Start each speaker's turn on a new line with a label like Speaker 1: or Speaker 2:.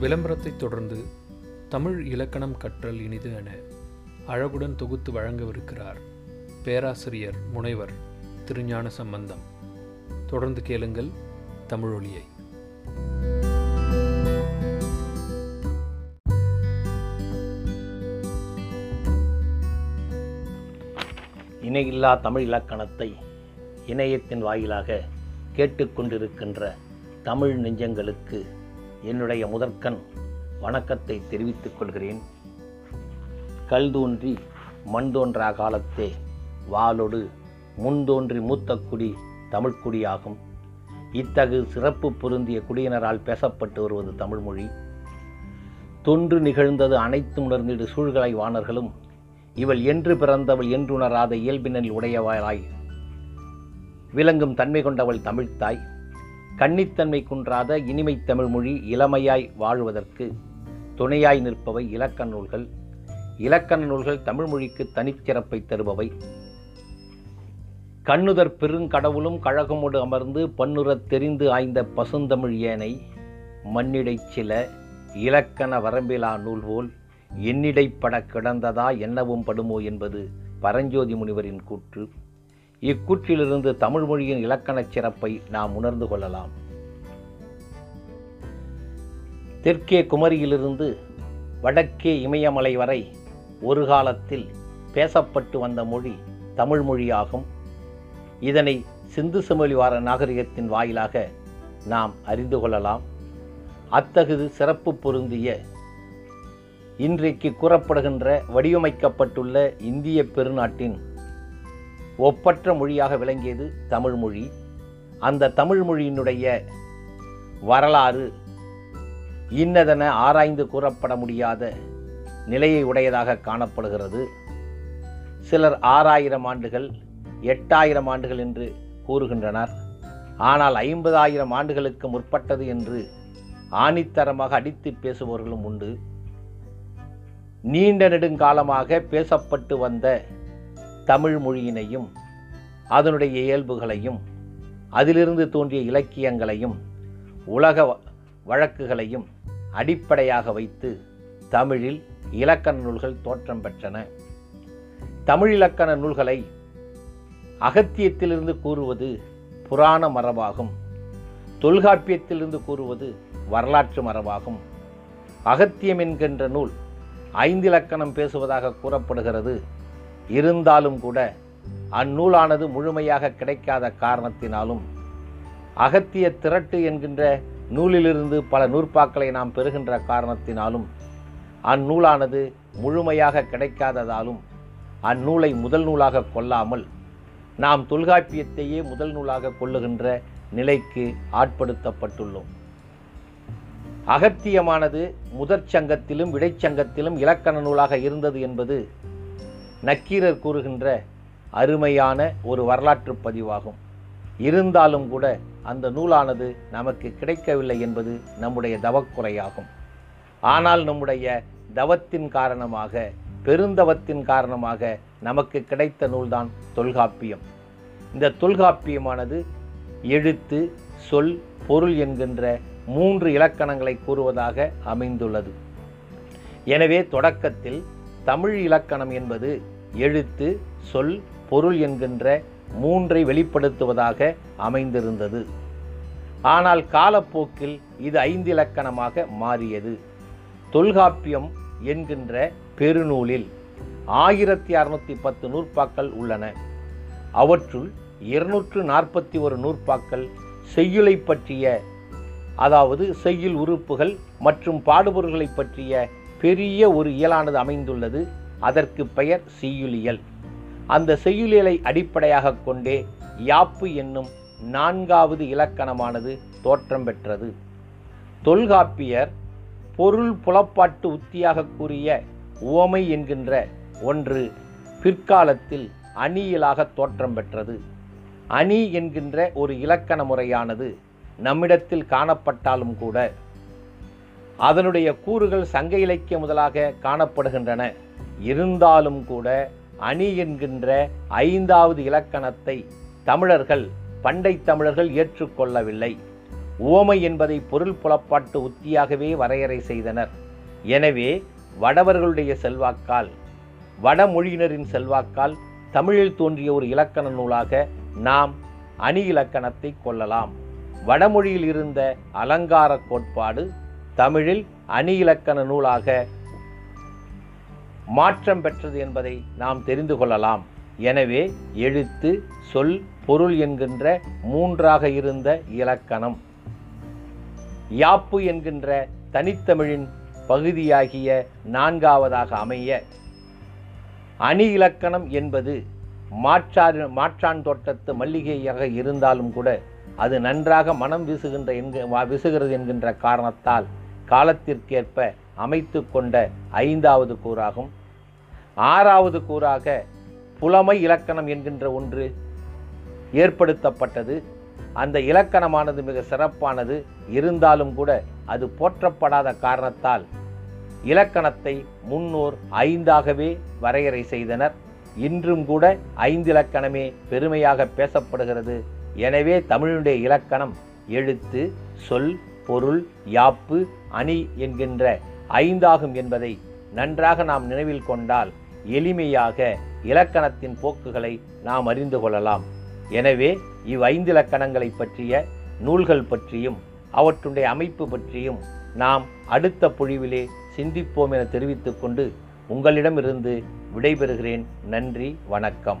Speaker 1: விளம்பரத்தைத் தொடர்ந்து தமிழ் இலக்கணம் கற்றல் இனிது என அழகுடன் தொகுத்து வழங்கவிருக்கிறார் பேராசிரியர் முனைவர் திருஞான சம்பந்தம். தொடர்ந்து கேளுங்கள் தமிழொலியை
Speaker 2: இணையில்லா தமிழ் இலக்கணத்தை இணையத்தின் வாயிலாக கேட்டுக்கொண்டிருக்கின்ற தமிழ் நெஞ்சங்களுக்கு என்னுடைய முதற்கண் வணக்கத்தை தெரிவித்துக் கொள்கிறேன். கல் தோன்றி மண் தோன்றா காலத்தே வாளொடு முன் தோன்றி மூத்த குடி தமிழ்க்குடியாகும் இத்தகு சிறப்பு பொருந்திய குடியினரால் பேசப்பட்டு வருவது தமிழ்மொழி தொன்று நிகழ்ந்தது அனைத்து உணர்ந்திடு சூழ்கலை வாணர்களும் இவள் என்று பிறந்தவள் என்றுணராத இயல்பினில் உடையவளாய். விளங்கும் தன்மை கொண்டவள் தமிழ்த்தாய் கன்னித்தன்மை குன்றாத இனிமை தமிழ்மொழி இளமையாய் வாழ்வதற்கு துணையாய் நிற்பவை இலக்கண நூல்கள். இலக்கண நூல்கள் தமிழ்மொழிக்கு தனிச்சிறப்பை தருபவை. கண்ணுதற் பெருங்கடவுளும் கழகமோடு அமர்ந்து பன்னுறத் தெரிந்து ஆய்ந்த பசுந்தமிழ் ஏனை மண்ணிடைச் சில இலக்கண வரம்பிலா நூல் போல் எண்ணிடைப்பட கிடந்ததா என்னவும் படுமோ என்பது பரஞ்சோதி முனிவரின் கூற்று. இக்கூற்றிலிருந்து தமிழ் மொழியின் இலக்கணச் சிறப்பை நாம் உணர்ந்து கொள்ளலாம். தெற்கே குமரியிலிருந்து வடக்கே இமயமலை வரை ஒரு காலத்தில் பேசப்பட்டு வந்த மொழி தமிழ் மொழியாகும். இதனை சிந்து சமொழிவார நாகரிகத்தின் வாயிலாக நாம் அறிந்து கொள்ளலாம். அத்தகுது சிறப்பு பொருந்திய இன்றைக்கு கூறப்படுகின்ற வடிவமைக்கப்பட்டுள்ள இந்திய பெருநாட்டின் ஒப்பற்ற மொழியாக விளங்கியது தமிழ்மொழி அந்த தமிழ்மொழியினுடைய வரலாறு இன்னதென ஆராய்ந்து கூறப்பட முடியாத நிலையை உடையதாக காணப்படுகிறது. சிலர் ஆறாயிரம் ஆண்டுகள் எட்டாயிரம் ஆண்டுகள் என்று கூறுகின்றனர். ஆனால் ஐம்பதாயிரம் ஆண்டுகளுக்கு முற்பட்டது என்று ஆணித்தரமாக அடித்து பேசுபவர்களும் உண்டு. நீண்ட நெடுங்காலமாக பேசப்பட்டு வந்த தமிழ் மொழியினையும் அதனுடைய இயல்புகளையும் அதிலிருந்து தோன்றிய இலக்கியங்களையும் உலக வழக்குகளையும் அடிப்படையாக வைத்து தமிழில் இலக்கண நூல்கள் தோற்றம் பெற்றன. தமிழ் இலக்கண நூல்களை அகத்தியத்திலிருந்து கூறுவது புராண மரபாகும். தொல்காப்பியத்திலிருந்து கூறுவது வரலாற்று மரபாகும். அகத்தியம் என்கின்ற நூல் ஐந்து இலக்கணம் பேசுவதாக கூறப்படுகிறது. இருந்தாலும் கூட அந்நூலானது முழுமையாக கிடைக்காத காரணத்தினாலும் அகத்திய திரட்டு என்கின்ற நூலிலிருந்து பல நூற்பாக்களை நாம் பெறுகின்ற காரணத்தினாலும் அந்நூலானது முழுமையாக கிடைக்காததாலும் அந்நூலை முதல் நூலாக கொள்ளாமல் நாம் தொல்காப்பியத்தையே முதல் நூலாக கொள்ளுகின்ற நிலைக்கு ஆட்படுத்தப்பட்டுள்ளோம். அகத்தியமானது முதற் சங்கத்திலும் இடைச்சங்கத்திலும் இலக்கண நூலாக இருந்தது என்பது நக்கீரர் கூறுகின்ற அருமையான ஒரு வரலாற்று பதிவாகும். இருந்தாலும் கூட அந்த நூலானது நமக்கு கிடைக்கவில்லை என்பது நம்முடைய தவக்குறையாகும். ஆனால் நம்முடைய தவத்தின் காரணமாக பெருந்தவத்தின் காரணமாக நமக்கு கிடைத்த நூல்தான் தொல்காப்பியம். இந்த தொல்காப்பியமானது எழுத்து சொல் பொருள் என்கின்ற மூன்று இலக்கணங்களை கூறுவதாக அமைந்துள்ளது. எனவே தொடக்கத்தில் தமிழ் இலக்கணம் என்பது எழுத்து சொல் பொருள் என்கின்ற மூன்றை வெளிப்படுத்துவதாக அமைந்திருந்தது. ஆனால் காலப்போக்கில் இது ஐந்து இலக்கணமாக மாறியது. தொல்காப்பியம் என்கின்ற பெருநூலில் ஆயிரத்தி அறுநூத்தி பத்து நூற்பாக்கள் உள்ளன. அவற்றுள் இருநூற்று நாற்பத்தி ஒரு நூற்பாக்கள் செய்யுளை பற்றிய அதாவது செய்யுள் உறுப்புகள் மற்றும் பாடுபொருள்களை பற்றிய பெரிய ஒரு இயலானது அமைந்துள்ளது. அதற்கு பெயர் செய்யுளியல். அந்த செய்யுளியலை அடிப்படையாக கொண்டே யாப்பு என்னும் நான்காவது இலக்கணமானது தோற்றம் பெற்றது. தொல்காப்பியர் பொருள் புலப்பாட்டு உத்தியாக கூறிய உவமை என்கின்ற ஒன்று பிற்காலத்தில் அணியியலாக தோற்றம் பெற்றது. அணி என்கின்ற ஒரு இலக்கண முறையானது நம்மிடத்தில் காணப்பட்டாலும் கூட அதனுடைய கூறுகள் சங்க இலக்கிய முதலாக காணப்படுகின்றன. இருந்தாலும் கூட அணி என்கின்ற ஐந்தாவது இலக்கணத்தை தமிழர்கள் பண்டை தமிழர்கள் ஏற்றுக்கொள்ளவில்லை. உவமை என்பதை பொருள் புலப்பாட்டு உத்தியாகவே வரையறை செய்தனர். எனவே வடவர்களுடைய செல்வாக்கால் வடமொழியினரின் செல்வாக்கால் தமிழில் தோன்றிய ஒரு இலக்கண நூலாக நாம் அணி இலக்கணத்தை கொள்ளலாம். வடமொழியில் இருந்த அலங்கார கோட்பாடு தமிழில் அணி இலக்கண நூலாக மாற்றம் பெற்றது என்பதை நாம் தெரிந்து கொள்ளலாம். எனவே எழுத்து சொல் பொருள் என்கின்ற மூன்றாக இருந்த இலக்கணம். யாப்பு என்கின்ற தனித்தமிழின் பகுதியாகிய நான்காவதாக அமைய அணி இலக்கணம் என்பது மாற்றாறு மாற்றான் தோட்டத்து மல்லிகையாக இருந்தாலும் கூட அது நன்றாக மனம் வீசுகின்ற என்க விசுகிறது வீசுகிறது என்கின்ற காரணத்தால் காலத்திற்கேற்ப அமைத்து கொண்ட ஐந்தாவது கூறாகும். ஆறாவது கூறாக புலமை இலக்கணம் என்கின்ற ஒன்று ஏற்படுத்தப்பட்டது. அந்த இலக்கணமானது மிக சிறப்பானது. இருந்தாலும் கூட அது போற்றப்படாத காரணத்தால் இலக்கணத்தை முன்னோர் ஐந்தாகவே வரையறை செய்தனர். இன்றும் கூட ஐந்து இலக்கணமே பெருமையாக பேசப்படுகிறது. எனவே தமிழுடைய இலக்கணம் எழுத்து சொல் பொருள் யாப்பு அணி என்கின்ற ஐந்தாகும் என்பதை நன்றாக நாம் நினைவில் கொண்டால் எளிமையாக இலக்கணத்தின் போக்குகளை நாம் அறிந்து கொள்ளலாம். எனவே இவ் ஐந்து இலக்கணங்களை பற்றிய நூல்கள் பற்றியும் அவற்றுடைய அமைப்பு பற்றியும் நாம் அடுத்த பொழிவிலே சிந்திப்போம் என தெரிவித்துக்கொண்டு உங்களிடமிருந்து விடைபெறுகிறேன். நன்றி வணக்கம்.